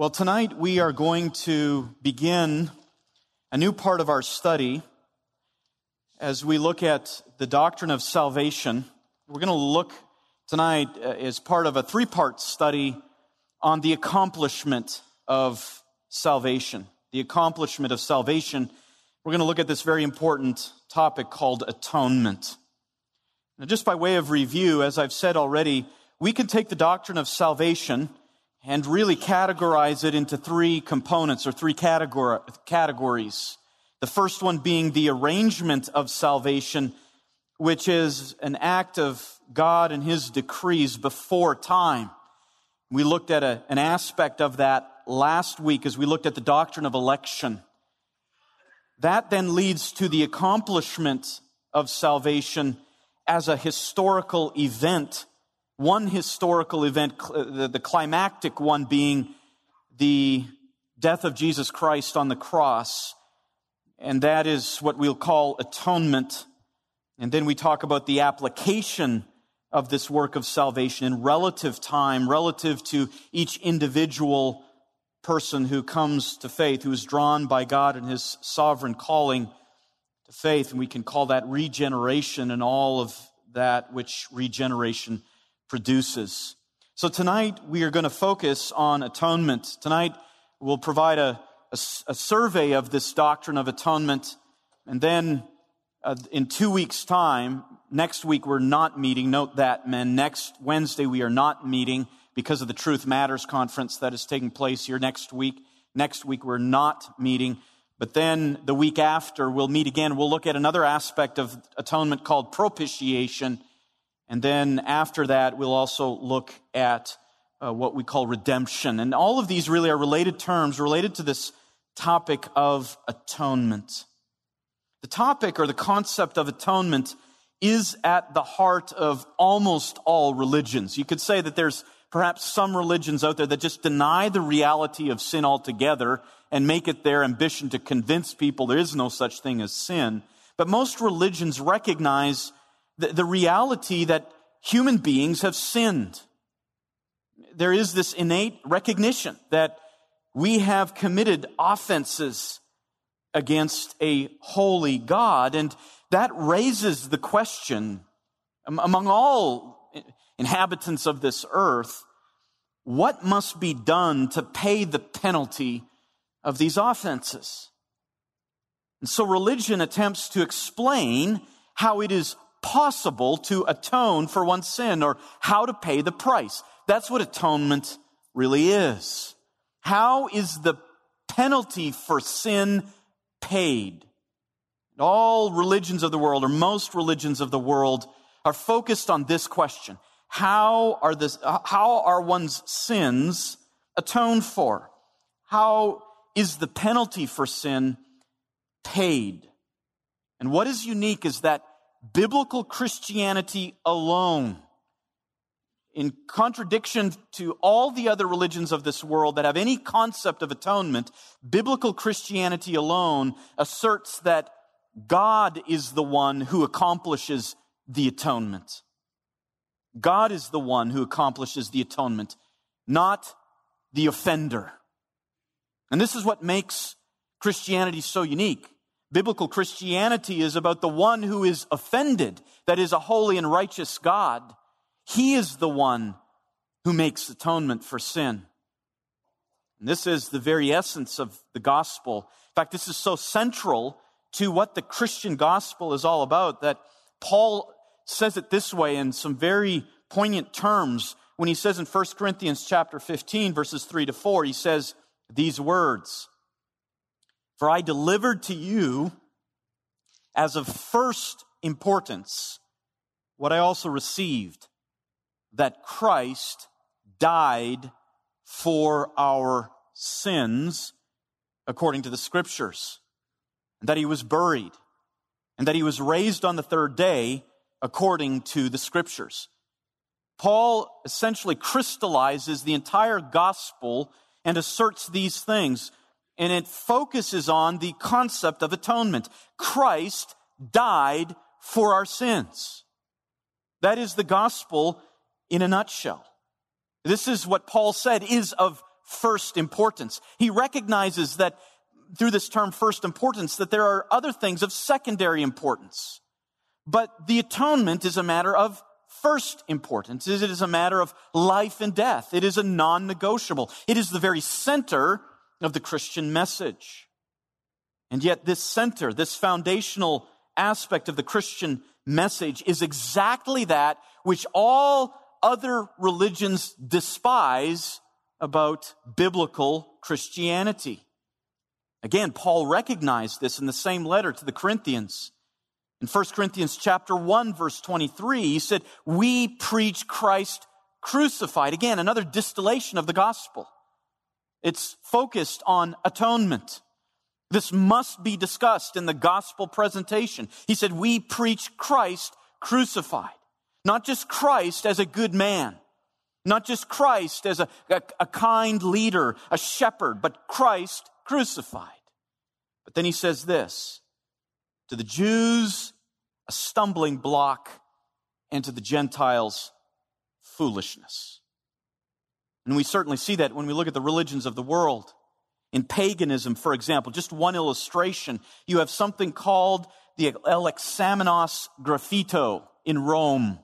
Well, tonight we are going to begin a new part of our study as we look at the doctrine of salvation. We're going to look tonight uh, as part of a three part study on the accomplishment of salvation. The accomplishment of salvation. We're going to look at this very important topic called atonement. Now, just by way of review, as I've said already, we can take the doctrine of salvation and really categorize it into three components or three categor- categories. The first one being the arrangement of salvation, which is an act of God and His decrees before time. We looked at a, an aspect of that last week as we looked at the doctrine of election. That then leads to the accomplishment of salvation as a historical event one historical event, uh, the climactic one being the death of Jesus Christ on the cross. And that is what we'll call atonement. And then we talk about the application of this work of salvation in relative time, relative to each individual person who comes to faith, who is drawn by God and his sovereign calling to faith. And we can call that regeneration and all of that which regeneration produces. So tonight we are going to focus on atonement. Tonight we'll provide a, a, a survey of this doctrine of atonement. And then uh, in two weeks' time, next week we're not meeting. Note that, men. Next Wednesday we are not meeting because of the Truth Matters conference that is taking place here next week. Next week we're not meeting. But then the week after we'll meet again. We'll look at another aspect of atonement called propitiation. And then after that, we'll also look at uh, what we call redemption. And all of these really are related terms related to this topic of atonement. The topic or the concept of atonement is at the heart of almost all religions. You could say that there's perhaps some religions out there that just deny the reality of sin altogether and make it their ambition to convince people there is no such thing as sin. But most religions recognize the, the reality that human beings have sinned. There is this innate recognition that we have committed offenses against a holy God. And that raises the question among all inhabitants of this earth, what must be done to pay the penalty of these offenses? And so religion attempts to explain how it is possible to atone for one's sin or how to pay the price. That's what atonement really is. How is the penalty for sin paid? All religions of the world, or most religions of the world, are focused on this question. How are, this, how are one's sins atoned for? How is the penalty for sin paid? And what is unique is that biblical Christianity alone, in contradiction to all the other religions of this world that have any concept of atonement, biblical Christianity alone asserts that God is the one who accomplishes the atonement. God is the one who accomplishes the atonement, not the offender. And this is what makes Christianity so unique. Biblical Christianity is about the one who is offended, that is a holy and righteous God. He is the one who makes atonement for sin. And this is the very essence of the gospel. In fact, this is so central to what the Christian gospel is all about that Paul says it this way in some very poignant terms when he says in 1 Corinthians chapter 15 verses 3 to 4 he says these words for I delivered to you as of first importance what I also received that Christ died for our sins according to the scriptures, and that he was buried, and that he was raised on the third day according to the scriptures. Paul essentially crystallizes the entire gospel and asserts these things and it focuses on the concept of atonement. Christ died for our sins. That is the gospel in a nutshell. This is what Paul said is of first importance. He recognizes that through this term first importance, that there are other things of secondary importance. But the atonement is a matter of first importance. It is a matter of life and death. It is a non-negotiable. It is the very center of the Christian message. And yet this center, this foundational aspect of the Christian message is exactly that which all other religions despise about biblical Christianity. Again, Paul recognized this in the same letter to the Corinthians. In 1 Corinthians chapter 1 verse 23, he said, "We preach Christ crucified." Again, another distillation of the gospel. It's focused on atonement. This must be discussed in the gospel presentation. He said, "We preach Christ crucified." Not just Christ as a good man, not just Christ as a, a, a kind leader, a shepherd, but Christ crucified. But then he says this to the Jews, a stumbling block, and to the Gentiles, foolishness. And we certainly see that when we look at the religions of the world. In paganism, for example, just one illustration, you have something called the Alexamenos graffito in Rome.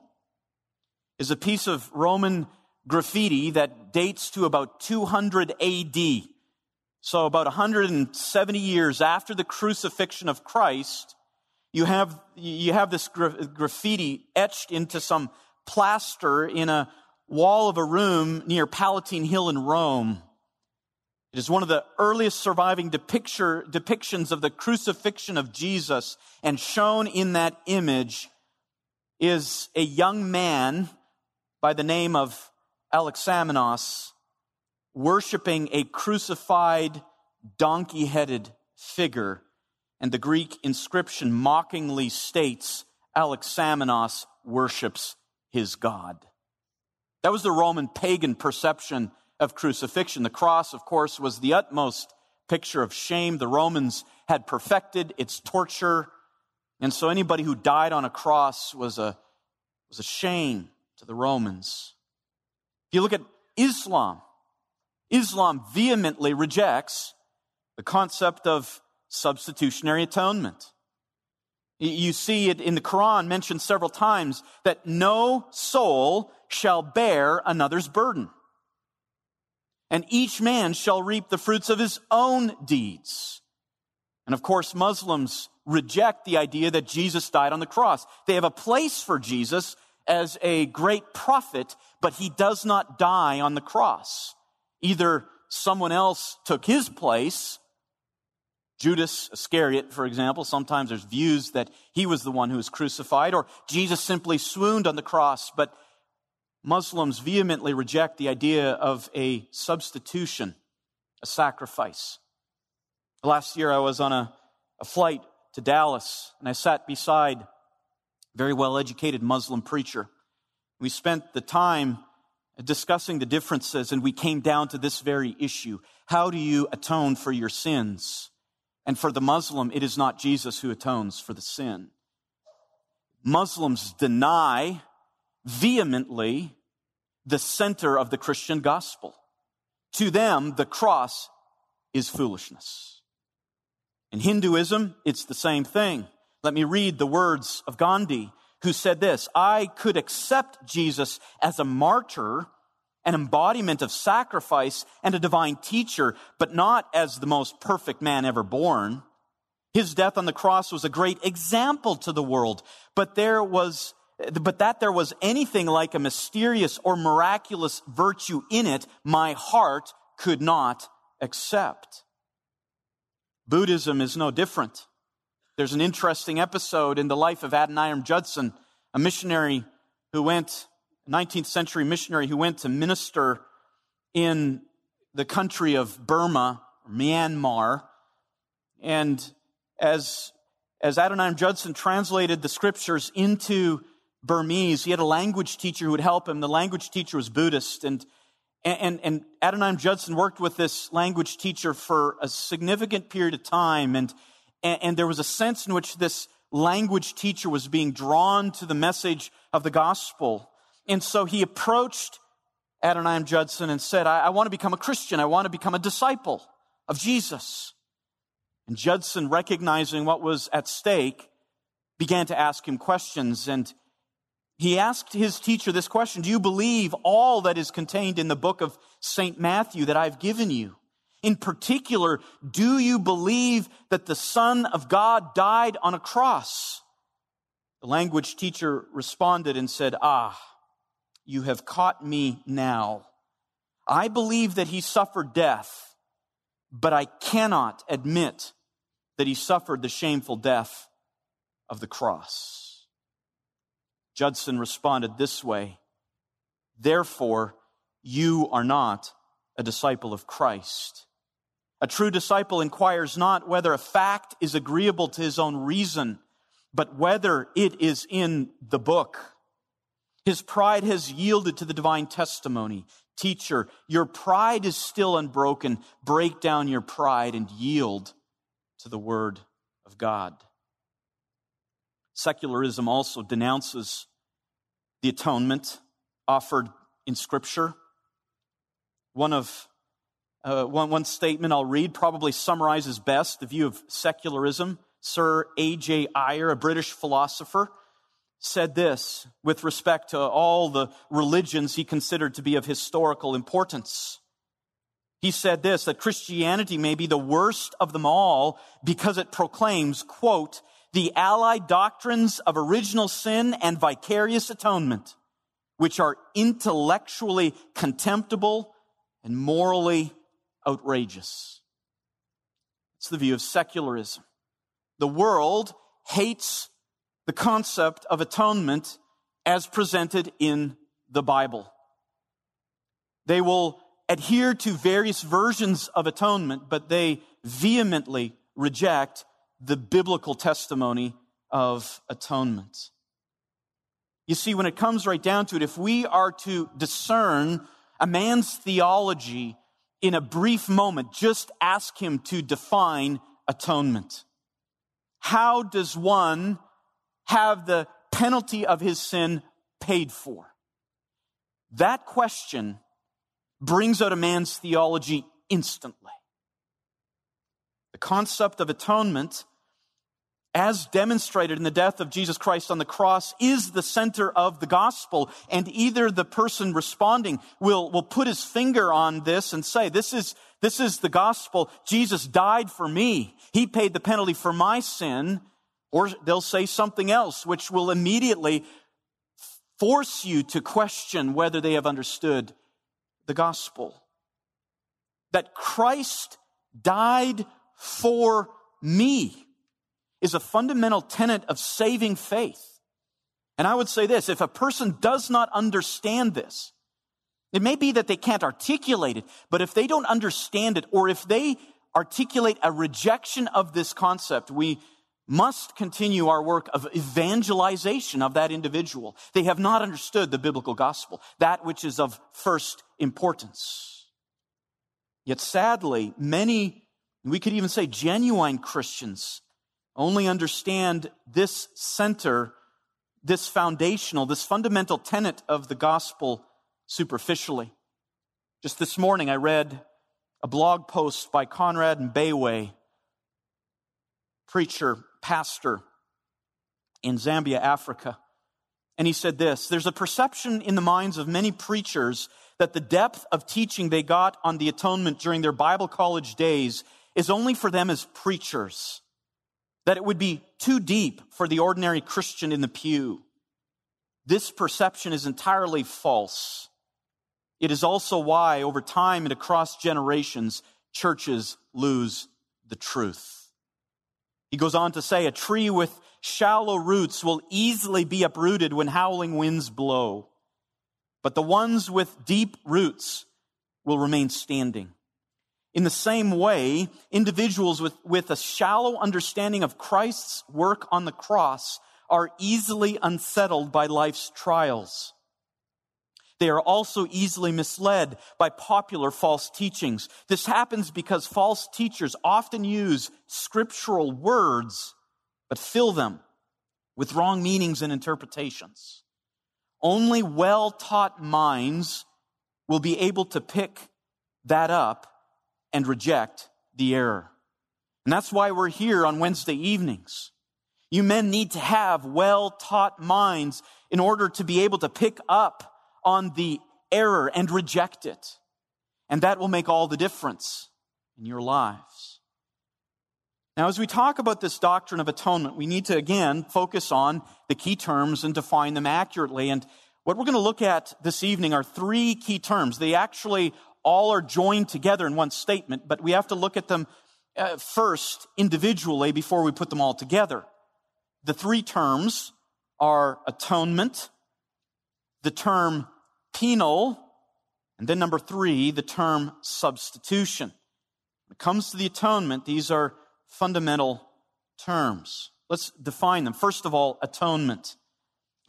Is a piece of Roman graffiti that dates to about 200 AD. So about 170 years after the crucifixion of Christ, you have, you have this gra- graffiti etched into some plaster in a wall of a room near Palatine Hill in Rome. It is one of the earliest surviving depictions of the crucifixion of Jesus, and shown in that image is a young man by the name of Alexamenos worshiping a crucified, donkey headed figure. And the Greek inscription mockingly states Alexamenos worships his God. That was the Roman pagan perception of crucifixion. The cross, of course, was the utmost picture of shame. The Romans had perfected its torture. And so anybody who died on a cross was a, was a shame to the Romans. If you look at Islam, Islam vehemently rejects the concept of substitutionary atonement. You see it in the Quran mentioned several times that no soul shall bear another's burden. And each man shall reap the fruits of his own deeds. And of course, Muslims reject the idea that Jesus died on the cross. They have a place for Jesus as a great prophet, but he does not die on the cross. Either someone else took his place, Judas Iscariot, for example, sometimes there's views that he was the one who was crucified, or Jesus simply swooned on the cross, but Muslims vehemently reject the idea of a substitution, a sacrifice. Last year I was on a, a flight to Dallas and I sat beside a very well educated Muslim preacher. We spent the time discussing the differences and we came down to this very issue. How do you atone for your sins? And for the Muslim, it is not Jesus who atones for the sin. Muslims deny vehemently the center of the Christian gospel. To them, the cross is foolishness. In Hinduism, it's the same thing. Let me read the words of Gandhi, who said this I could accept Jesus as a martyr, an embodiment of sacrifice, and a divine teacher, but not as the most perfect man ever born. His death on the cross was a great example to the world, but there was but that there was anything like a mysterious or miraculous virtue in it, my heart could not accept. Buddhism is no different. There's an interesting episode in the life of Adoniram Judson, a missionary who went, a 19th century missionary who went to minister in the country of Burma, Myanmar. And as, as Adoniram Judson translated the scriptures into Burmese, he had a language teacher who would help him. The language teacher was Buddhist. And, and, and Adoniram Judson worked with this language teacher for a significant period of time. And and, there was a sense in which this language teacher was being drawn to the message of the gospel. And so he approached Adoniram Judson and said, I, I want to become a Christian. I want to become a disciple of Jesus. And Judson, recognizing what was at stake, began to ask him questions. And he asked his teacher this question Do you believe all that is contained in the book of St. Matthew that I've given you? In particular, do you believe that the Son of God died on a cross? The language teacher responded and said, Ah, you have caught me now. I believe that he suffered death, but I cannot admit that he suffered the shameful death of the cross. Judson responded this way Therefore, you are not a disciple of Christ. A true disciple inquires not whether a fact is agreeable to his own reason, but whether it is in the book. His pride has yielded to the divine testimony. Teacher, your pride is still unbroken. Break down your pride and yield to the word of God. Secularism also denounces the atonement offered in Scripture. One of uh, one, one statement I'll read probably summarizes best the view of secularism. Sir A.J. Ayer, a British philosopher, said this with respect to all the religions he considered to be of historical importance. He said this, that Christianity may be the worst of them all because it proclaims, quote, the allied doctrines of original sin and vicarious atonement, which are intellectually contemptible and morally outrageous. It's the view of secularism. The world hates the concept of atonement as presented in the Bible. They will adhere to various versions of atonement, but they vehemently reject the biblical testimony of atonement. You see, when it comes right down to it, if we are to discern a man's theology in a brief moment, just ask him to define atonement. How does one have the penalty of his sin paid for? That question brings out a man's theology instantly. The concept of atonement, as demonstrated in the death of Jesus Christ on the cross, is the center of the gospel. And either the person responding will, will put his finger on this and say, this is, this is the gospel. Jesus died for me. He paid the penalty for my sin. Or they'll say something else, which will immediately force you to question whether they have understood the gospel. That Christ died for me is a fundamental tenet of saving faith. And I would say this, if a person does not understand this, it may be that they can't articulate it, but if they don't understand it, or if they articulate a rejection of this concept, we must continue our work of evangelization of that individual. They have not understood the biblical gospel, that which is of first importance. Yet sadly, many, we could even say genuine Christians, only understand this center, this foundational, this fundamental tenet of the gospel superficially. Just this morning, I read a blog post by Conrad Mbewe, preacher pastor in Zambia, Africa. And he said this There's a perception in the minds of many preachers that the depth of teaching they got on the atonement during their Bible college days is only for them as preachers, that it would be too deep for the ordinary Christian in the pew. This perception is entirely false. It is also why, over time and across generations, churches lose the truth. He goes on to say, a tree with shallow roots will easily be uprooted when howling winds blow, but the ones with deep roots will remain standing. In the same way, individuals with, with a shallow understanding of Christ's work on the cross are easily unsettled by life's trials. They are also easily misled by popular false teachings. This happens because false teachers often use scriptural words, but fill them with wrong meanings and interpretations. Only well taught minds will be able to pick that up and reject the error. And that's why we're here on Wednesday evenings. You men need to have well taught minds in order to be able to pick up on the error and reject it. And that will make all the difference in your lives. Now, as we talk about this doctrine of atonement, we need to again focus on the key terms and define them accurately. And what we're going to look at this evening are three key terms. They actually all are joined together in one statement, but we have to look at them uh, first individually before we put them all together. The three terms are atonement, the term penal, and then number three, the term substitution. When it comes to the atonement, these are fundamental terms. Let's define them. First of all, atonement.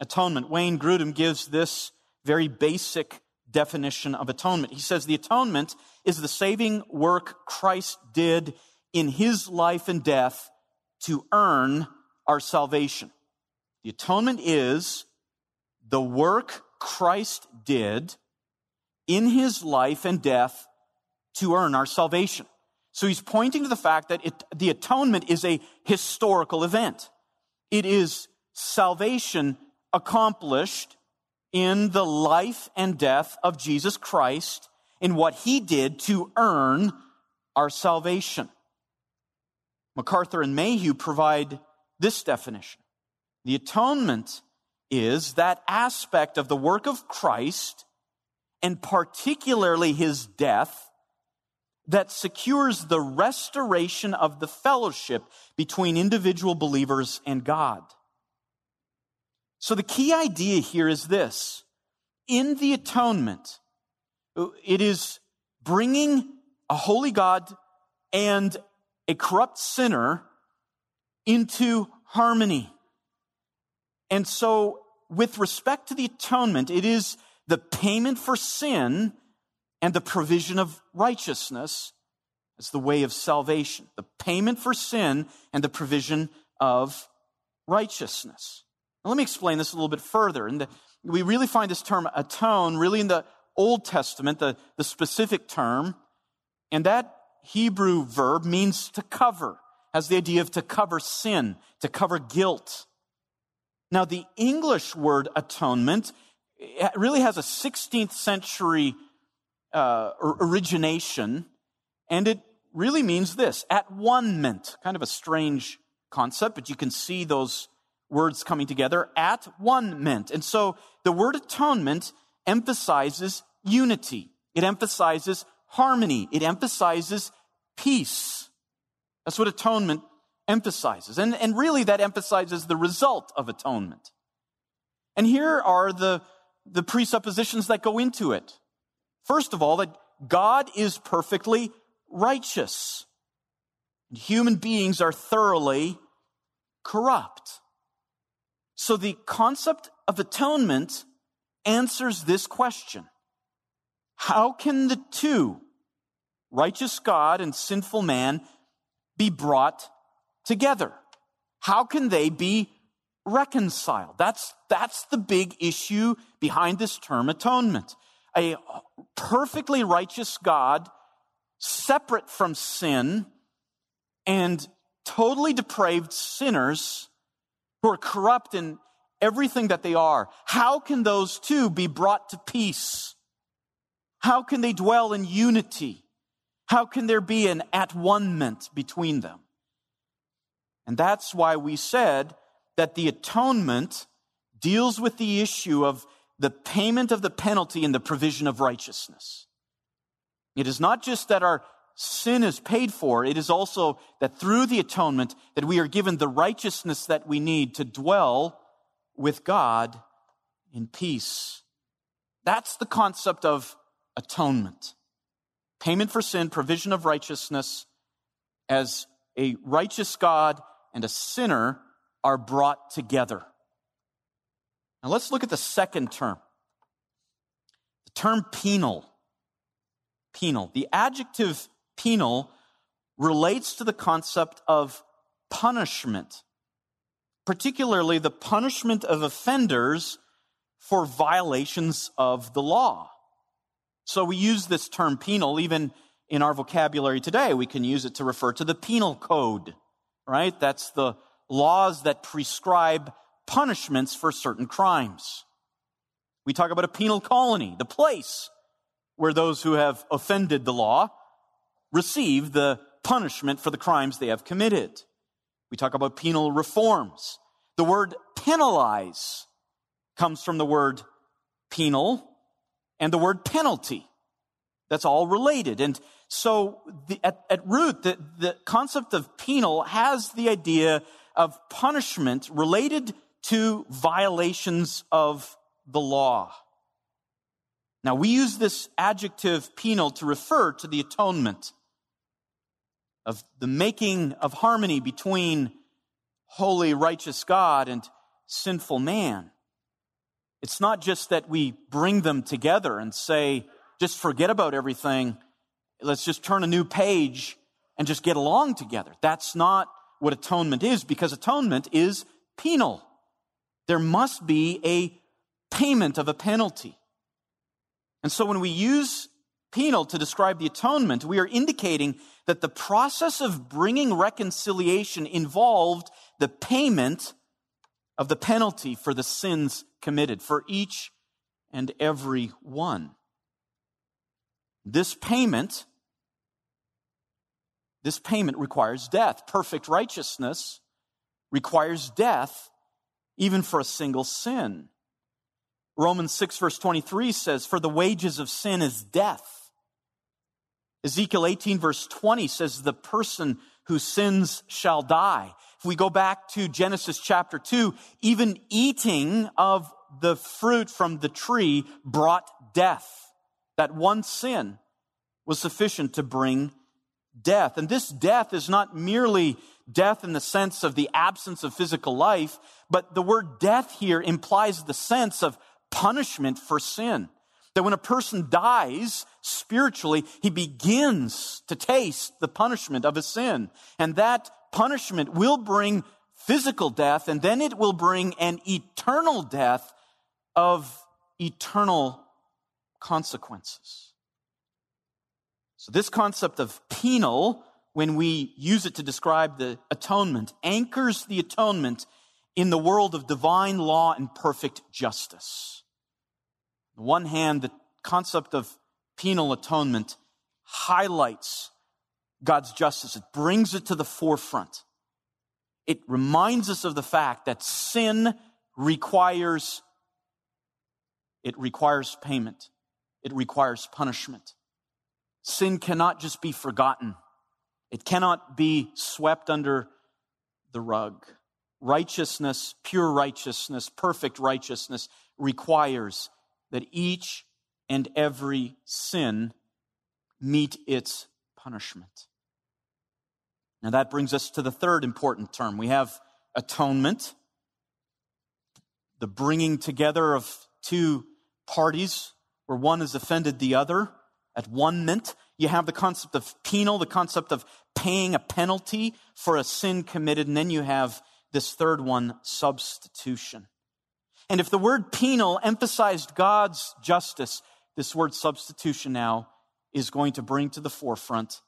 Atonement. Wayne Grudem gives this very basic definition of atonement. He says the atonement is the saving work Christ did in his life and death to earn our salvation. The atonement is the work Christ did in his life and death to earn our salvation. So he's pointing to the fact that it, the atonement is a historical event. It is salvation accomplished in the life and death of Jesus Christ in what he did to earn our salvation. MacArthur and Mayhew provide this definition. The atonement is that aspect of the work of Christ and particularly his death that secures the restoration of the fellowship between individual believers and God. So the key idea here is this. In the atonement, it is bringing a holy God and a corrupt sinner into harmony. And so, with respect to the atonement, it is the payment for sin and the provision of righteousness as the way of salvation. The payment for sin and the provision of righteousness. Now, let me explain this a little bit further. And we really find this term atone really in the Old Testament, the, the specific term. And that Hebrew verb means to cover, has the idea of to cover sin, to cover guilt. Now, the English word atonement really has a 16th century uh, origination, and it really means this at one meant. Kind of a strange concept, but you can see those words coming together. At one meant. And so the word atonement emphasizes unity, it emphasizes harmony, it emphasizes peace. That's what atonement emphasizes. And, and really, that emphasizes the result of atonement. And here are the, the presuppositions that go into it. First of all, that God is perfectly righteous. Human beings are thoroughly corrupt. So the concept of atonement answers this question. How can the two, righteous God and sinful man, be brought together? How can they be reconciled? That's, that's the big issue behind this term atonement. A perfectly righteous God, separate from sin, and totally depraved sinners who are corrupt in everything that they are. How can those two be brought to peace? How can they dwell in unity? How can there be an at one between them? And that's why we said that the atonement deals with the issue of the payment of the penalty and the provision of righteousness. It is not just that our sin is paid for, it is also that through the atonement that we are given the righteousness that we need to dwell with God in peace. That's the concept of atonement. Payment for sin, provision of righteousness as a righteous God and a sinner are brought together. Now let's look at the second term. The term penal. Penal. The adjective penal relates to the concept of punishment, particularly the punishment of offenders for violations of the law. So we use this term penal even in our vocabulary today. We can use it to refer to the penal code, right? That's the laws that prescribe punishments for certain crimes. We talk about a penal colony, the place where those who have offended the law receive the punishment for the crimes they have committed. We talk about penal reforms. The word penalize comes from the word penal and the word penalty. That's all related. And so the, at, at root, the, the concept of penal has the idea of punishment related to violations of the law. Now, we use this adjective penal to refer to the atonement of the making of harmony between holy, righteous God and sinful man. It's not just that we bring them together and say, just forget about everything. Let's just turn a new page and just get along together. That's not what atonement is because atonement is penal. There must be a payment of a penalty. And so when we use penal to describe the atonement, we are indicating that the process of bringing reconciliation involved the payment of the penalty for the sins committed, for each and every one. This payment, this payment requires death. Perfect righteousness requires death, even for a single sin. Romans 6 verse 23 says, For the wages of sin is death. Ezekiel 18 verse 20 says, The person who sins shall die. If we go back to Genesis chapter 2, even eating of the fruit from the tree brought death. That one sin was sufficient to bring death. And this death is not merely death in the sense of the absence of physical life, but the word death here implies the sense of punishment for sin. That when a person dies spiritually, he begins to taste the punishment of his sin. And that punishment will bring physical death, and then it will bring an eternal death of eternal consequences. So, this concept of penal, when we use it to describe the atonement, anchors the atonement in the world of divine law and perfect justice. On one hand, the concept of penal atonement highlights God's justice, it brings it to the forefront. It reminds us of the fact that sin requires it requires payment. It requires punishment. Sin cannot just be forgotten. It cannot be swept under the rug. Righteousness, pure righteousness, perfect righteousness requires that each and every sin meet its punishment. Now that brings us to the third important term. We have atonement, the bringing together of two parties where one has offended the other at one mint. You have the concept of penal, the concept of paying a penalty for a sin committed. And then you have this third one, substitution. And if the word penal emphasized God's justice, this word substitution now is going to bring to the forefront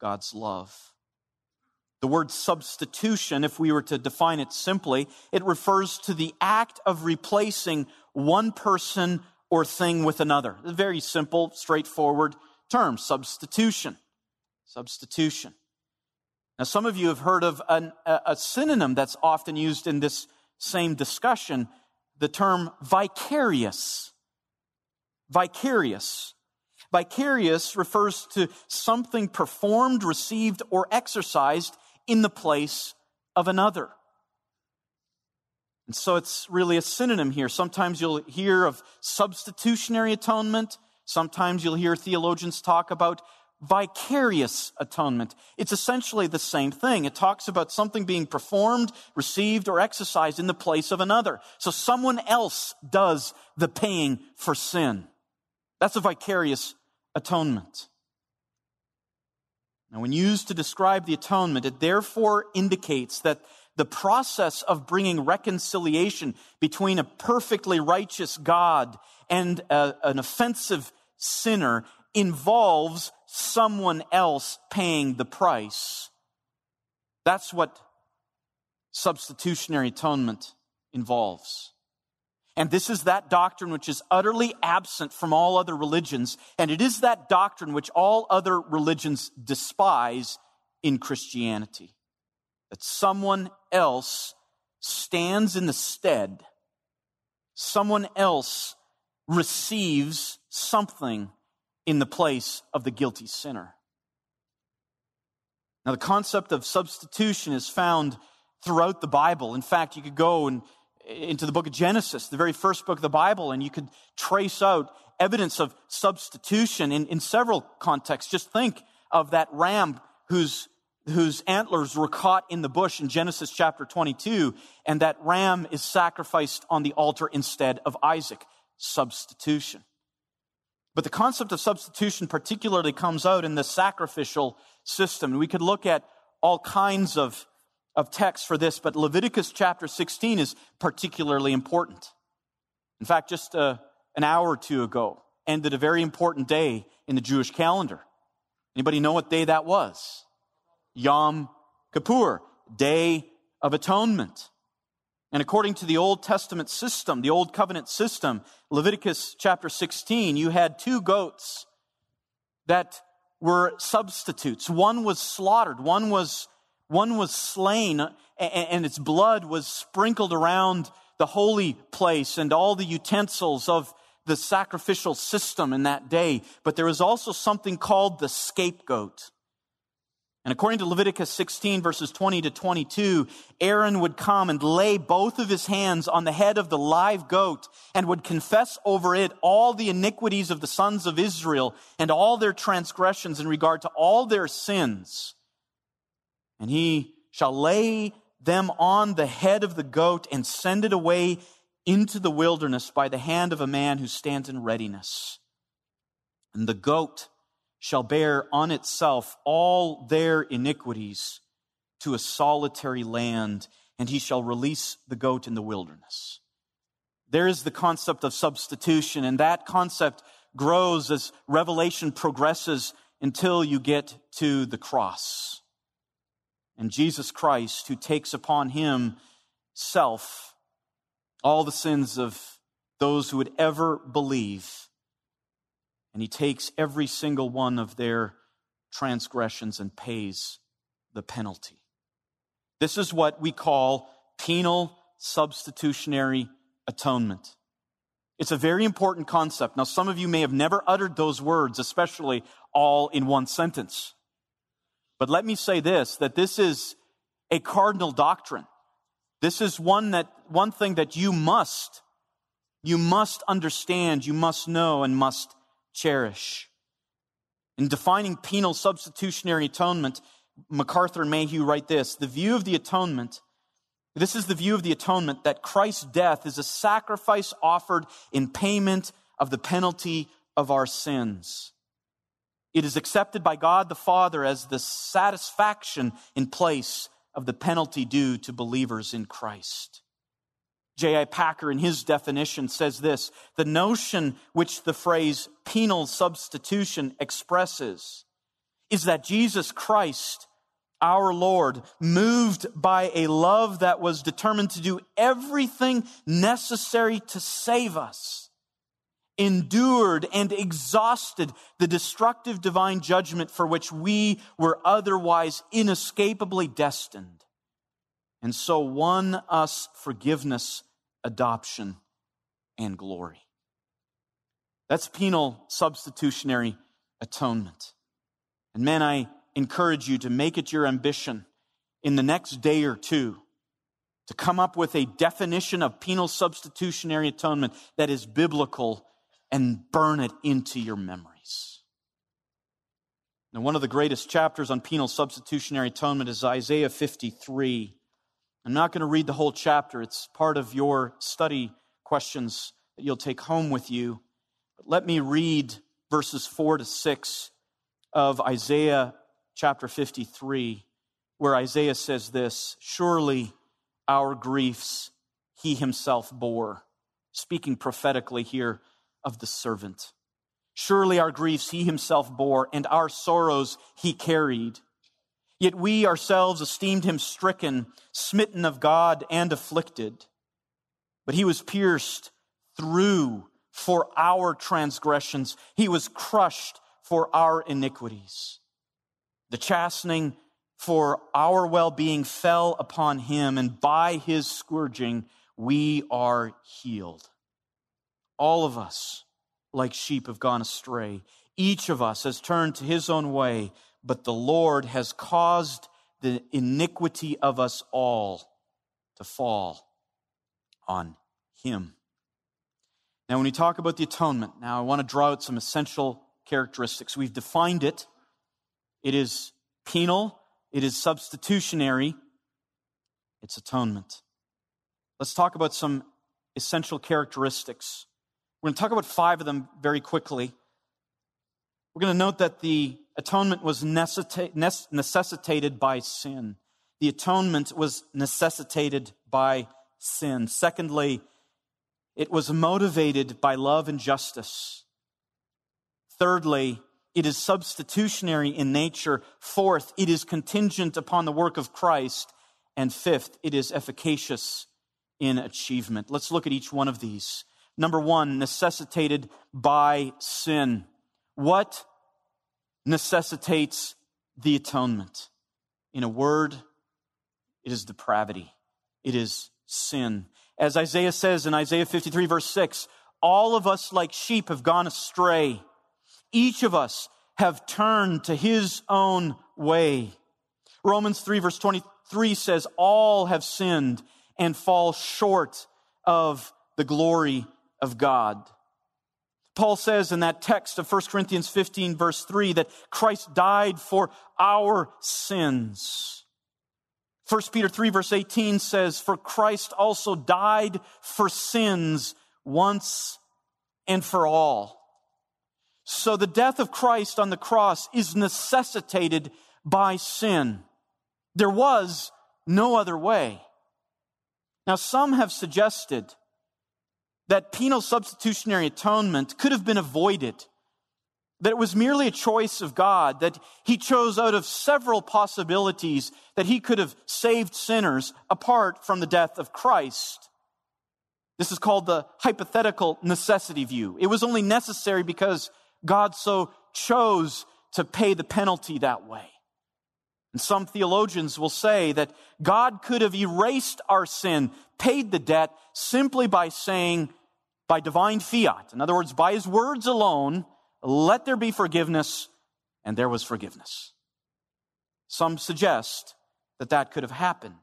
God's love. The word substitution, if we were to define it simply, it refers to the act of replacing one person or thing with another. A very simple, straightforward term, substitution. Substitution. Now, some of you have heard of an, a synonym that's often used in this same discussion, the term vicarious. Vicarious. Vicarious refers to something performed, received, or exercised in the place of another. And so it's really a synonym here. Sometimes you'll hear of substitutionary atonement. Sometimes you'll hear theologians talk about vicarious atonement. It's essentially the same thing. It talks about something being performed, received, or exercised in the place of another. So someone else does the paying for sin. That's a vicarious atonement. Now, when used to describe the atonement, it therefore indicates that the process of bringing reconciliation between a perfectly righteous God and a, an offensive sinner involves someone else paying the price. That's what substitutionary atonement involves. And this is that doctrine which is utterly absent from all other religions. And it is that doctrine which all other religions despise in Christianity. That someone else stands in the stead. Someone else receives something in the place of the guilty sinner. Now, the concept of substitution is found throughout the Bible. In fact, you could go and into the book of Genesis, the very first book of the Bible, and you could trace out evidence of substitution in, in several contexts. Just think of that ram whose, whose antlers were caught in the bush in Genesis chapter 22, and that ram is sacrificed on the altar instead of Isaac. Substitution. But the concept of substitution particularly comes out in the sacrificial system. We could look at all kinds of of text for this, but Leviticus chapter 16 is particularly important. In fact, just uh, an hour or two ago, ended a very important day in the Jewish calendar. Anybody know what day that was? Yom Kippur, Day of Atonement. And according to the Old Testament system, the Old Covenant system, Leviticus chapter 16, you had two goats that were substitutes. One was slaughtered, one was one was slain and its blood was sprinkled around the holy place and all the utensils of the sacrificial system in that day. But there was also something called the scapegoat. And according to Leviticus 16 verses 20 to 22, Aaron would come and lay both of his hands on the head of the live goat and would confess over it all the iniquities of the sons of Israel and all their transgressions in regard to all their sins. And he shall lay them on the head of the goat and send it away into the wilderness by the hand of a man who stands in readiness. And the goat shall bear on itself all their iniquities to a solitary land, and he shall release the goat in the wilderness. There is the concept of substitution, and that concept grows as revelation progresses until you get to the cross and Jesus Christ, who takes upon himself all the sins of those who would ever believe. And he takes every single one of their transgressions and pays the penalty. This is what we call penal substitutionary atonement. It's a very important concept. Now, some of you may have never uttered those words, especially all in one sentence. But let me say this, that this is a cardinal doctrine. This is one that, one thing that you must, you must understand, you must know, and must cherish. In defining penal substitutionary atonement, MacArthur and Mayhew write this, the view of the atonement, this is the view of the atonement that Christ's death is a sacrifice offered in payment of the penalty of our sins. It is accepted by God the Father as the satisfaction in place of the penalty due to believers in Christ. J.I. Packer, in his definition, says this the notion which the phrase penal substitution expresses is that Jesus Christ, our Lord, moved by a love that was determined to do everything necessary to save us endured and exhausted the destructive divine judgment for which we were otherwise inescapably destined, and so won us forgiveness, adoption, and glory. That's penal substitutionary atonement. And man, I encourage you to make it your ambition in the next day or two to come up with a definition of penal substitutionary atonement that is biblical and burn it into your memories. Now, one of the greatest chapters on penal substitutionary atonement is Isaiah 53. I'm not going to read the whole chapter, it's part of your study questions that you'll take home with you. But let me read verses 4 to 6 of Isaiah chapter 53, where Isaiah says this Surely our griefs he himself bore. Speaking prophetically here of the servant. Surely our griefs he himself bore, and our sorrows he carried. Yet we ourselves esteemed him stricken, smitten of God, and afflicted. But he was pierced through for our transgressions, he was crushed for our iniquities. The chastening for our well being fell upon him, and by his scourging we are healed. All of us like sheep have gone astray. Each of us has turned to his own way, but the Lord has caused the iniquity of us all to fall on him. Now, when we talk about the atonement, now I want to draw out some essential characteristics. We've defined it. It is penal, it is substitutionary, it's atonement. Let's talk about some essential characteristics we're going to talk about five of them very quickly. We're going to note that the atonement was necessitated by sin. The atonement was necessitated by sin. Secondly, it was motivated by love and justice. Thirdly, it is substitutionary in nature. Fourth, it is contingent upon the work of Christ. And fifth, it is efficacious in achievement. Let's look at each one of these. Number one, necessitated by sin. What necessitates the atonement? In a word, it is depravity. It is sin. As Isaiah says in Isaiah 53 verse 6, all of us like sheep have gone astray. Each of us have turned to his own way. Romans 3 verse 23 says, all have sinned and fall short of the glory of God. Paul says in that text of 1 Corinthians 15 verse 3 that Christ died for our sins. 1 Peter 3 verse 18 says, For Christ also died for sins once and for all. So the death of Christ on the cross is necessitated by sin. There was no other way. Now some have suggested that penal substitutionary atonement could have been avoided, that it was merely a choice of God, that He chose out of several possibilities that He could have saved sinners apart from the death of Christ. This is called the hypothetical necessity view. It was only necessary because God so chose to pay the penalty that way. And some theologians will say that God could have erased our sin, paid the debt simply by saying, by divine fiat. In other words, by his words alone, let there be forgiveness, and there was forgiveness. Some suggest that that could have happened.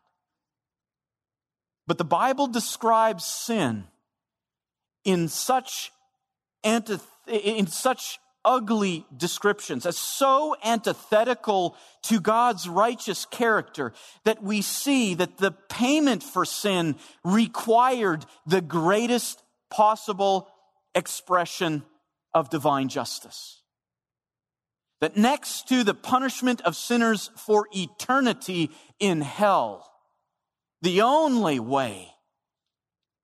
But the Bible describes sin in such antith- in such ugly descriptions as so antithetical to God's righteous character that we see that the payment for sin required the greatest possible expression of divine justice. That next to the punishment of sinners for eternity in hell, the only way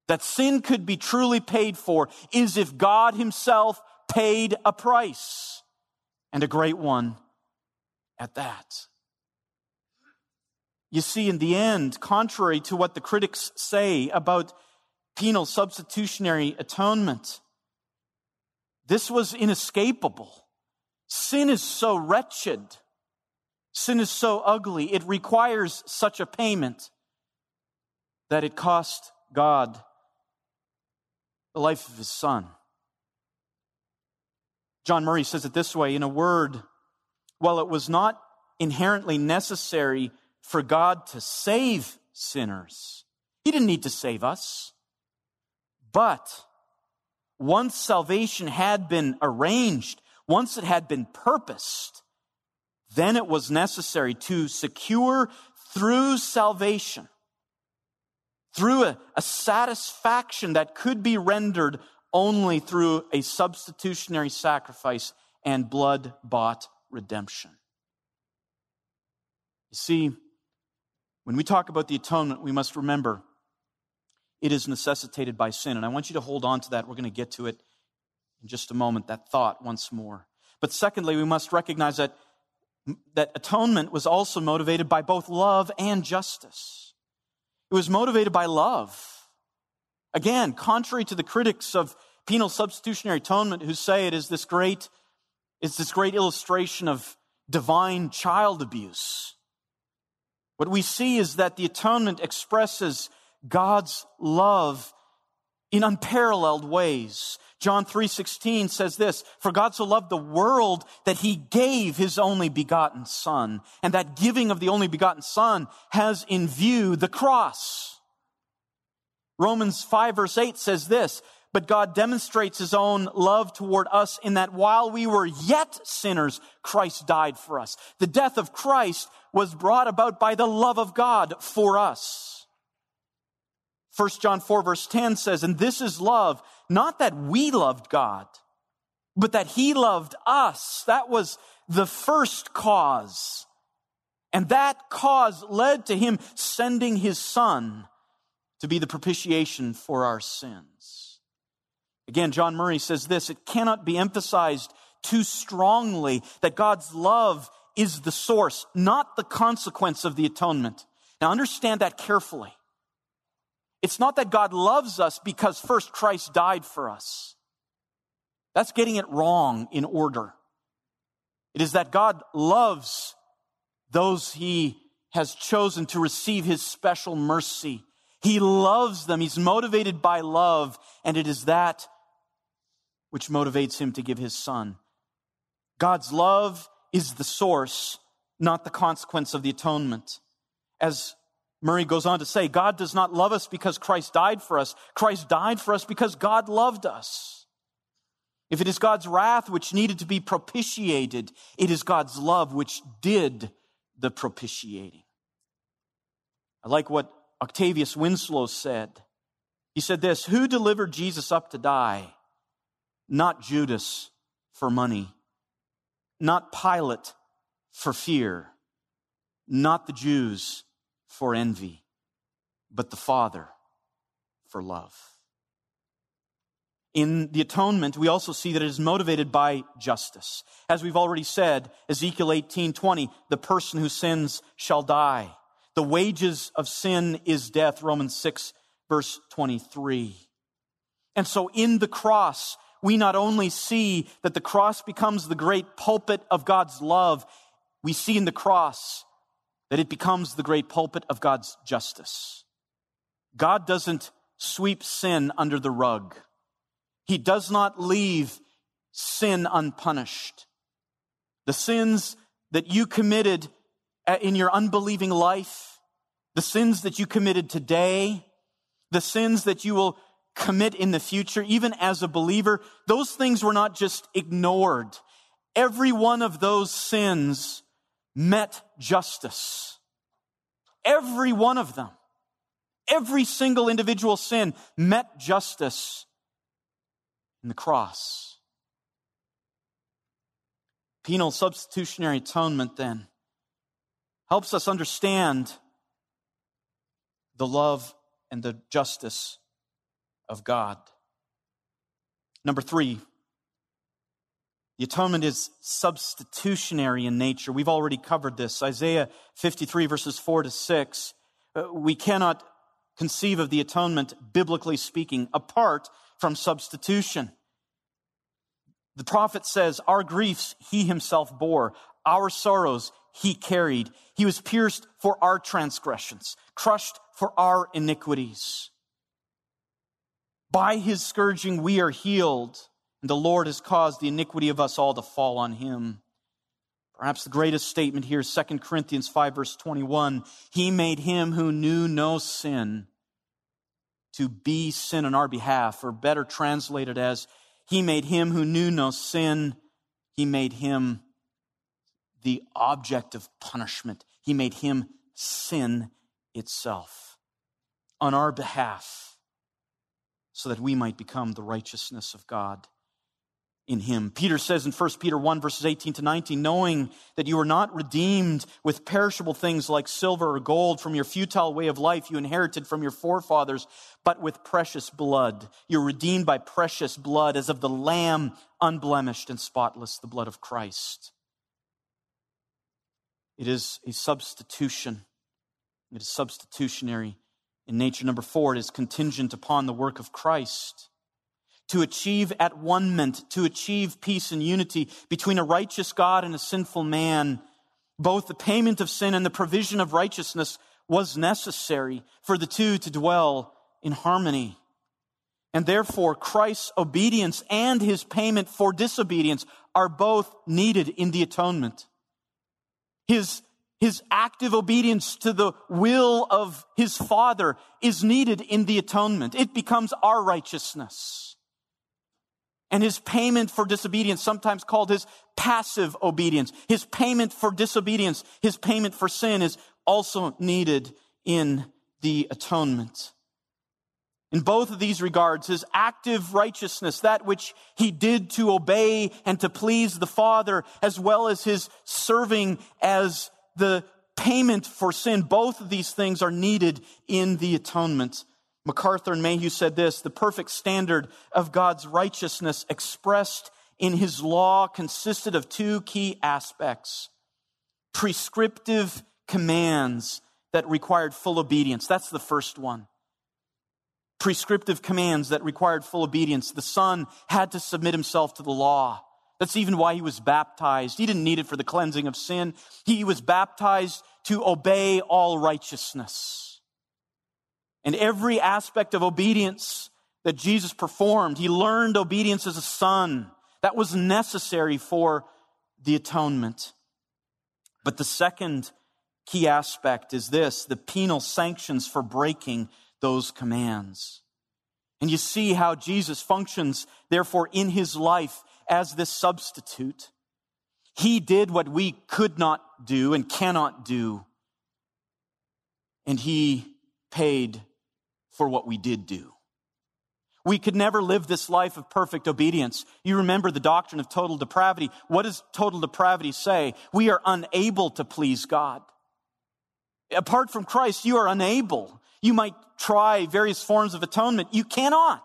that sin could be truly paid for is if God Himself paid a price, and a great one at that. You see, in the end, contrary to what the critics say about penal substitutionary atonement. This was inescapable. Sin is so wretched. Sin is so ugly. It requires such a payment that it cost God the life of his son. John Murray says it this way in a word, while it was not inherently necessary for God to save sinners, he didn't need to save us. But once salvation had been arranged, once it had been purposed, then it was necessary to secure through salvation, through a, a, satisfaction that could be rendered only through a substitutionary sacrifice and blood bought redemption. You see, when we talk about the atonement, we must remember it is necessitated by sin. And I want you to hold on to that. We're going to get to it in just a moment that thought once more. But secondly, we must recognize that, that atonement was also motivated by both love and justice. It was motivated by love. Again, contrary to the critics of penal substitutionary atonement who say it is this great, it's this great illustration of divine child abuse. What we see is that the atonement expresses God's love in unparalleled ways. John 3:16 says this, "For God so loved the world that he gave his only begotten son." And that giving of the only begotten son has in view the cross. Romans 5 verse 8 says this, but God demonstrates his own love toward us in that while we were yet sinners, Christ died for us. The death of Christ was brought about by the love of God for us. 1 John 4 verse 10 says, and this is love, not that we loved God, but that he loved us. That was the first cause. And that cause led to him sending his son to be the propitiation for our sins. Again, John Murray says this, it cannot be emphasized too strongly that God's love is the source, not the consequence of the atonement. Now understand that carefully. It's not that God loves us because first Christ died for us. That's getting it wrong in order. It is that God loves those he has chosen to receive his special mercy. He loves them. He's motivated by love, and it is that which motivates him to give his son. God's love is the source, not the consequence of the atonement. As Murray goes on to say, God does not love us because Christ died for us. Christ died for us because God loved us. If it is God's wrath which needed to be propitiated, it is God's love which did the propitiating. I like what Octavius Winslow said. He said this Who delivered Jesus up to die? Not Judas for money, not Pilate for fear, not the Jews for envy, but the Father for love. In the atonement, we also see that it is motivated by justice. As we've already said, Ezekiel 18:20, the person who sins shall die. The wages of sin is death, Romans 6 verse 23. And so in the cross, we not only see that the cross becomes the great pulpit of God's love, we see in the cross that it becomes the great pulpit of God's justice. God doesn't sweep sin under the rug. He does not leave sin unpunished. The sins that you committed in your unbelieving life, the sins that you committed today, the sins that you will commit in the future, even as a believer, those things were not just ignored. Every one of those sins met justice. Every one of them. Every single individual sin met justice in the cross. Penal substitutionary atonement then helps us understand the love and the justice of God. Number three, the atonement is substitutionary in nature. We've already covered this. Isaiah 53 verses 4 to 6. Uh, we cannot conceive of the atonement, biblically speaking, apart from substitution. The prophet says, Our griefs he himself bore, our sorrows he carried. He was pierced for our transgressions, crushed for our iniquities. By his scourging we are healed. And the Lord has caused the iniquity of us all to fall on him. Perhaps the greatest statement here is 2 Corinthians 5 verse 21. He made him who knew no sin to be sin on our behalf, or better translated as, he made him who knew no sin, he made him the object of punishment. He made him sin itself on our behalf so that we might become the righteousness of God. In him. Peter says in 1 Peter 1 verses 18 to 19, knowing that you are not redeemed with perishable things like silver or gold from your futile way of life you inherited from your forefathers, but with precious blood. You're redeemed by precious blood as of the lamb unblemished and spotless, the blood of Christ. It is a substitution. It is substitutionary in nature. Number four, it is contingent upon the work of Christ to achieve at one ment, to achieve peace and unity between a righteous God and a sinful man. Both the payment of sin and the provision of righteousness was necessary for the two to dwell in harmony. And therefore, Christ's obedience and his payment for disobedience are both needed in the atonement. His, his active obedience to the will of his Father is needed in the atonement. It becomes our righteousness. And his payment for disobedience, sometimes called his passive obedience, his payment for disobedience, his payment for sin is also needed in the atonement. In both of these regards, his active righteousness, that which he did to obey and to please the Father, as well as his serving as the payment for sin, both of these things are needed in the atonement. MacArthur and Mayhue said this the perfect standard of God's righteousness expressed in his law consisted of two key aspects prescriptive commands that required full obedience. That's the first one. Prescriptive commands that required full obedience. The Son had to submit himself to the law. That's even why he was baptized. He didn't need it for the cleansing of sin. He was baptized to obey all righteousness. And every aspect of obedience that Jesus performed, he learned obedience as a son. That was necessary for the atonement. But the second key aspect is this the penal sanctions for breaking those commands. And you see how Jesus functions, therefore, in his life as this substitute. He did what we could not do and cannot do. And he paid for what we did do. We could never live this life of perfect obedience. You remember the doctrine of total depravity. What does total depravity say? We are unable to please God. Apart from Christ, you are unable. You might try various forms of atonement. You cannot.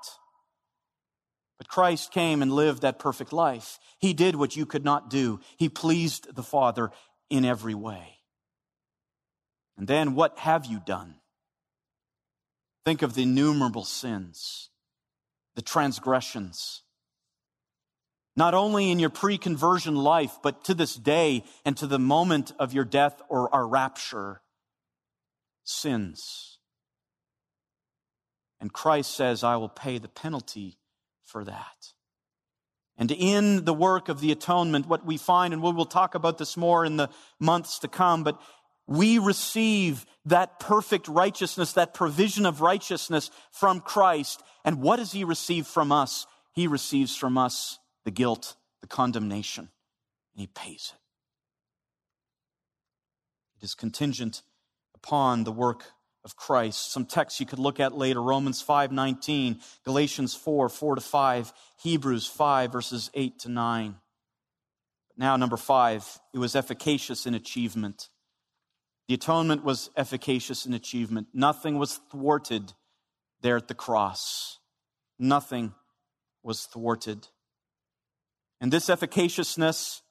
But Christ came and lived that perfect life. He did what you could not do. He pleased the Father in every way. And then what have you done? Think of the innumerable sins, the transgressions. Not only in your pre conversion life, but to this day and to the moment of your death or our rapture, sins. And Christ says, I will pay the penalty for that. And in the work of the atonement, what we find, and we will talk about this more in the months to come, but we receive that perfect righteousness, that provision of righteousness from Christ. And what does he receive from us? He receives from us the guilt, the condemnation, and he pays it. It is contingent upon the work of Christ. Some texts you could look at later, Romans 5:19, Galatians 4, 4 to 5, Hebrews 5, verses 8 to 9. Now, number five, it was efficacious in achievement. The atonement was efficacious in achievement. Nothing was thwarted there at the cross. Nothing was thwarted. And this efficaciousness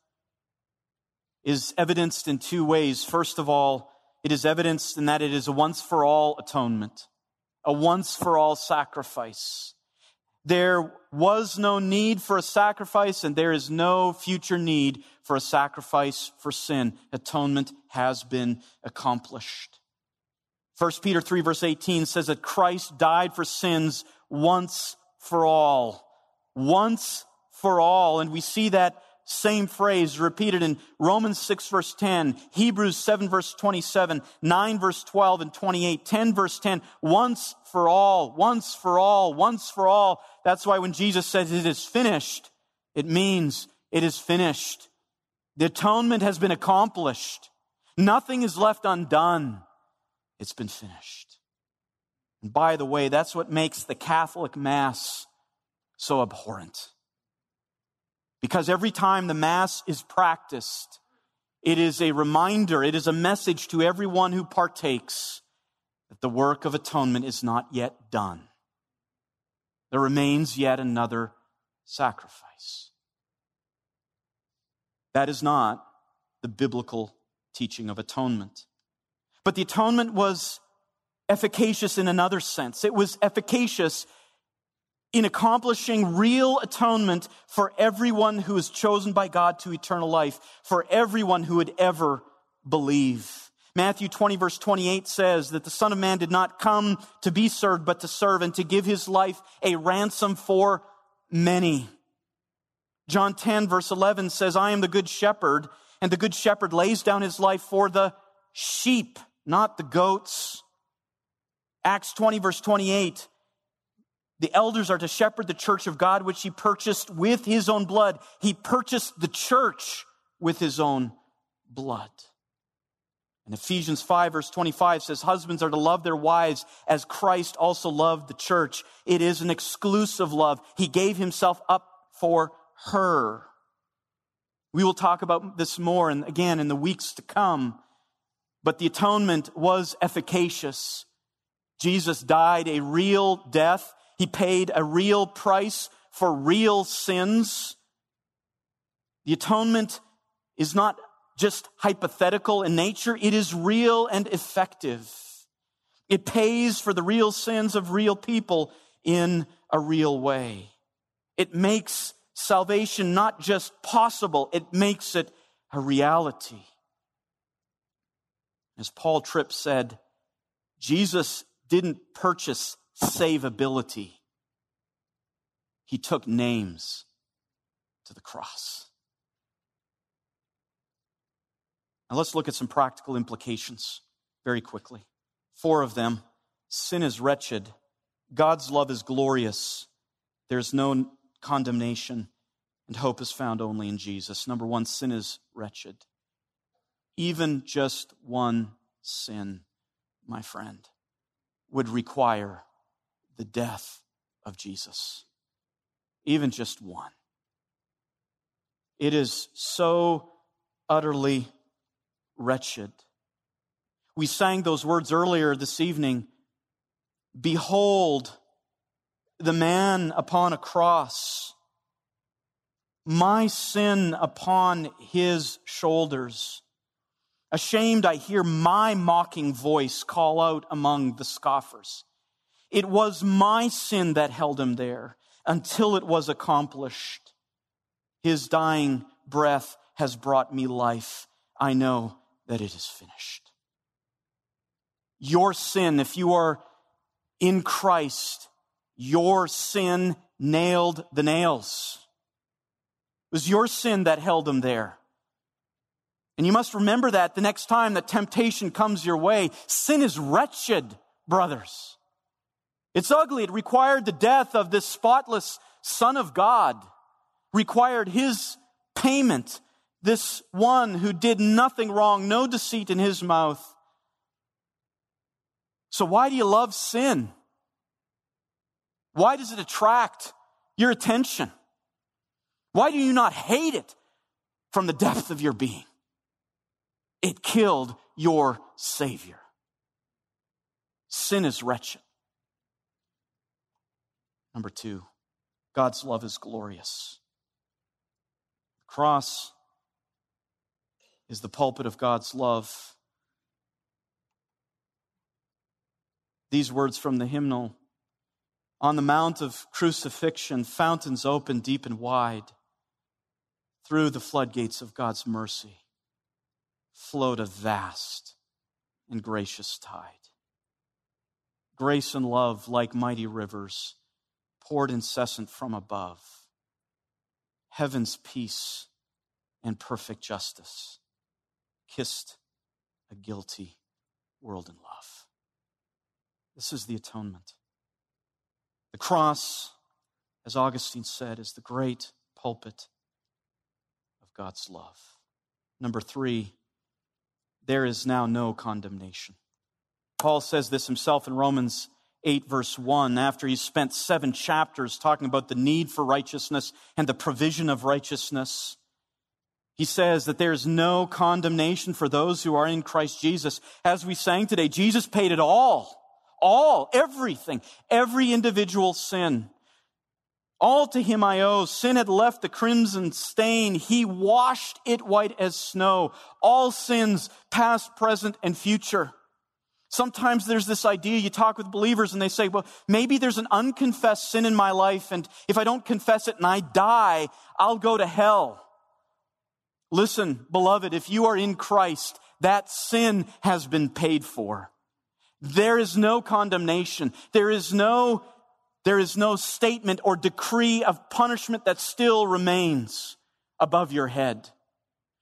is evidenced in two ways. First of all, it is evidenced in that it is a once for all atonement, a once for all sacrifice. There was no need for a sacrifice, and there is no future need for a sacrifice for sin. Atonement has been accomplished. 1 Peter 3 verse 18 says that Christ died for sins once for all. Once for all. And we see that same phrase repeated in Romans 6 verse 10, Hebrews 7 verse 27, 9 verse 12 and 28, 10 verse 10, once for all, once for all, once for all. That's why when Jesus says it is finished, it means it is finished. The atonement has been accomplished. Nothing is left undone. It's been finished. And by the way, that's what makes the Catholic Mass so abhorrent. Because every time the Mass is practiced, it is a reminder, it is a message to everyone who partakes that the work of atonement is not yet done. There remains yet another sacrifice. That is not the biblical teaching of atonement. But the atonement was efficacious in another sense. It was efficacious in accomplishing real atonement for everyone who is chosen by God to eternal life, for everyone who would ever believe. Matthew 20 verse 28 says that the Son of Man did not come to be served, but to serve and to give his life a ransom for many. John 10 verse 11 says, I am the good shepherd, and the good shepherd lays down his life for the sheep, not the goats. Acts 20 verse 28, the elders are to shepherd the church of God, which he purchased with his own blood. He purchased the church with his own blood. And Ephesians 5 verse 25 says, husbands are to love their wives as Christ also loved the church. It is an exclusive love. He gave himself up for her. We will talk about this more and again in the weeks to come. But the atonement was efficacious. Jesus died a real death. He paid a real price for real sins. The atonement is not just hypothetical in nature, it is real and effective. It pays for the real sins of real people in a real way. It makes salvation not just possible, it makes it a reality. As Paul Tripp said, Jesus didn't purchase savability. He took names to the cross. Now let's look at some practical implications very quickly. Four of them. Sin is wretched. God's love is glorious. There's no condemnation, and hope is found only in Jesus. Number one, sin is wretched. Even just one sin, my friend, would require the death of Jesus. Even just one. It is so utterly wretched. We sang those words earlier this evening. Behold, the man upon a cross, my sin upon his shoulders. Ashamed, I hear my mocking voice call out among the scoffers. It was my sin that held him there until it was accomplished. His dying breath has brought me life. I know that it is finished. Your sin, if you are in Christ, your sin nailed the nails. It was your sin that held him there. And you must remember that the next time that temptation comes your way. Sin is wretched, brothers. It's ugly. It required the death of this spotless Son of God, required his payment this one who did nothing wrong, no deceit in his mouth. So, why do you love sin? Why does it attract your attention? Why do you not hate it from the depth of your being? It killed your Savior. Sin is wretched. Number two, God's love is glorious. The cross is the pulpit of God's love. These words from the hymnal On the mount of crucifixion, fountains open deep and wide. Through the floodgates of God's mercy flowed a vast and gracious tide. Grace and love, like mighty rivers, poured incessant from above. Heaven's peace and perfect justice kissed a guilty world in love. This is the atonement. The cross, as Augustine said, is the great pulpit of God's love. Number three, there is now no condemnation. Paul says this himself in Romans 8, verse 1, after he spent seven chapters talking about the need for righteousness and the provision of righteousness, he says that there is no condemnation for those who are in Christ Jesus. As we sang today, Jesus paid it all. All, everything, every individual sin. All to him I owe. Sin had left the crimson stain. He washed it white as snow. All sins, past, present, and future. Sometimes there's this idea, you talk with believers and they say, well, maybe there's an unconfessed sin in my life, and if I don't confess it and I die, I'll go to hell. Listen, beloved, if you are in Christ, that sin has been paid for. There is no condemnation. There is no, there is no statement or decree of punishment that still remains above your head.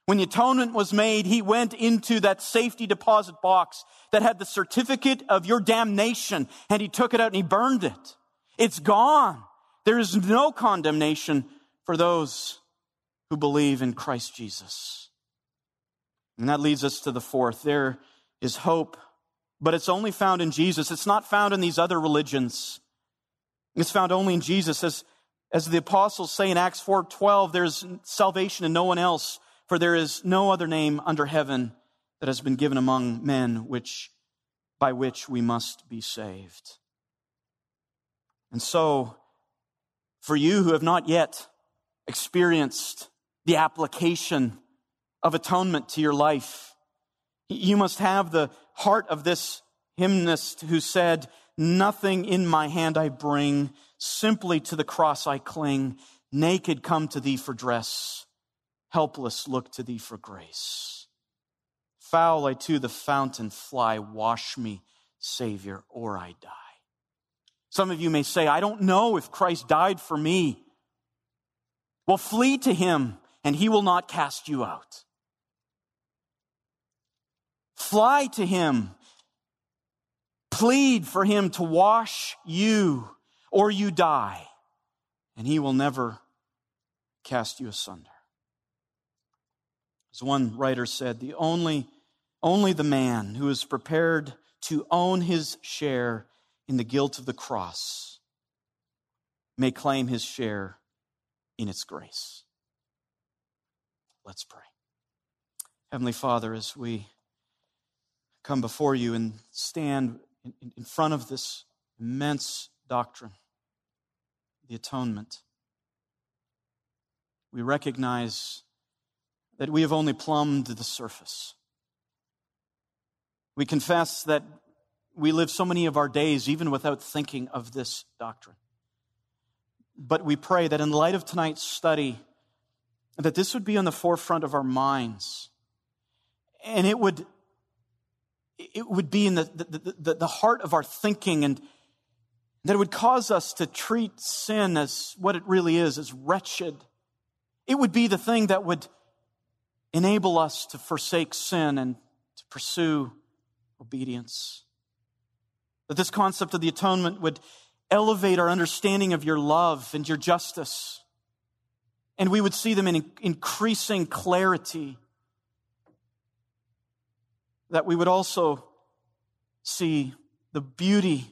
When the atonement was made, he went into that safety deposit box that had the certificate of your damnation and he took it out and he burned it. It's gone. There is no condemnation for those who believe in Christ Jesus. And that leads us to the fourth. There is hope, but it's only found in Jesus. It's not found in these other religions. It's found only in Jesus. As, as the apostles say in Acts 4:12, there's salvation in no one else, for there is no other name under heaven that has been given among men which by which we must be saved. And so, for you who have not yet experienced the application of atonement to your life. You must have the heart of this hymnist who said, Nothing in my hand I bring, simply to the cross I cling. Naked come to thee for dress, helpless look to thee for grace. Foul I to the fountain fly, wash me, Savior, or I die. Some of you may say, I don't know if Christ died for me. Well, flee to him and he will not cast you out. Fly to him. Plead for him to wash you, or you die, and he will never cast you asunder. As one writer said, the only, only the man who is prepared to own his share in the guilt of the cross may claim his share in its grace. Let's pray. Heavenly Father, as we come before you and stand in, front of this immense doctrine, the atonement, we recognize that we have only plumbed the surface. We confess that we live so many of our days even without thinking of this doctrine. But we pray that in light of tonight's study, that this would be on the forefront of our minds. And it would, it would be in the, the, the, the heart of our thinking and that it would cause us to treat sin as what it really is, as wretched. It would be the thing that would enable us to forsake sin and to pursue obedience. That this concept of the atonement would elevate our understanding of your love and your justice and we would see them in increasing clarity. That we would also see the beauty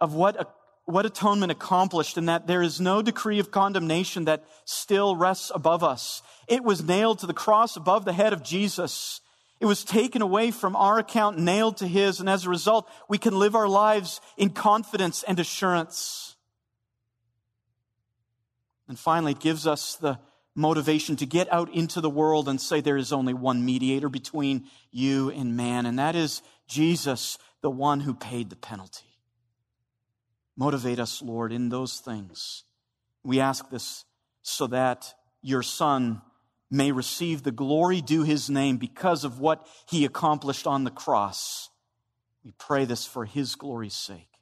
of what, what atonement accomplished, and that there is no decree of condemnation that still rests above us. It was nailed to the cross above the head of Jesus. It was taken away from our account, nailed to his, and as a result, we can live our lives in confidence and assurance. And finally, it gives us the motivation to get out into the world and say there is only one mediator between you and man, and that is Jesus, the one who paid the penalty. Motivate us, Lord, in those things. We ask this so that your Son may receive the glory due his name because of what he accomplished on the cross. We pray this for his glory's sake.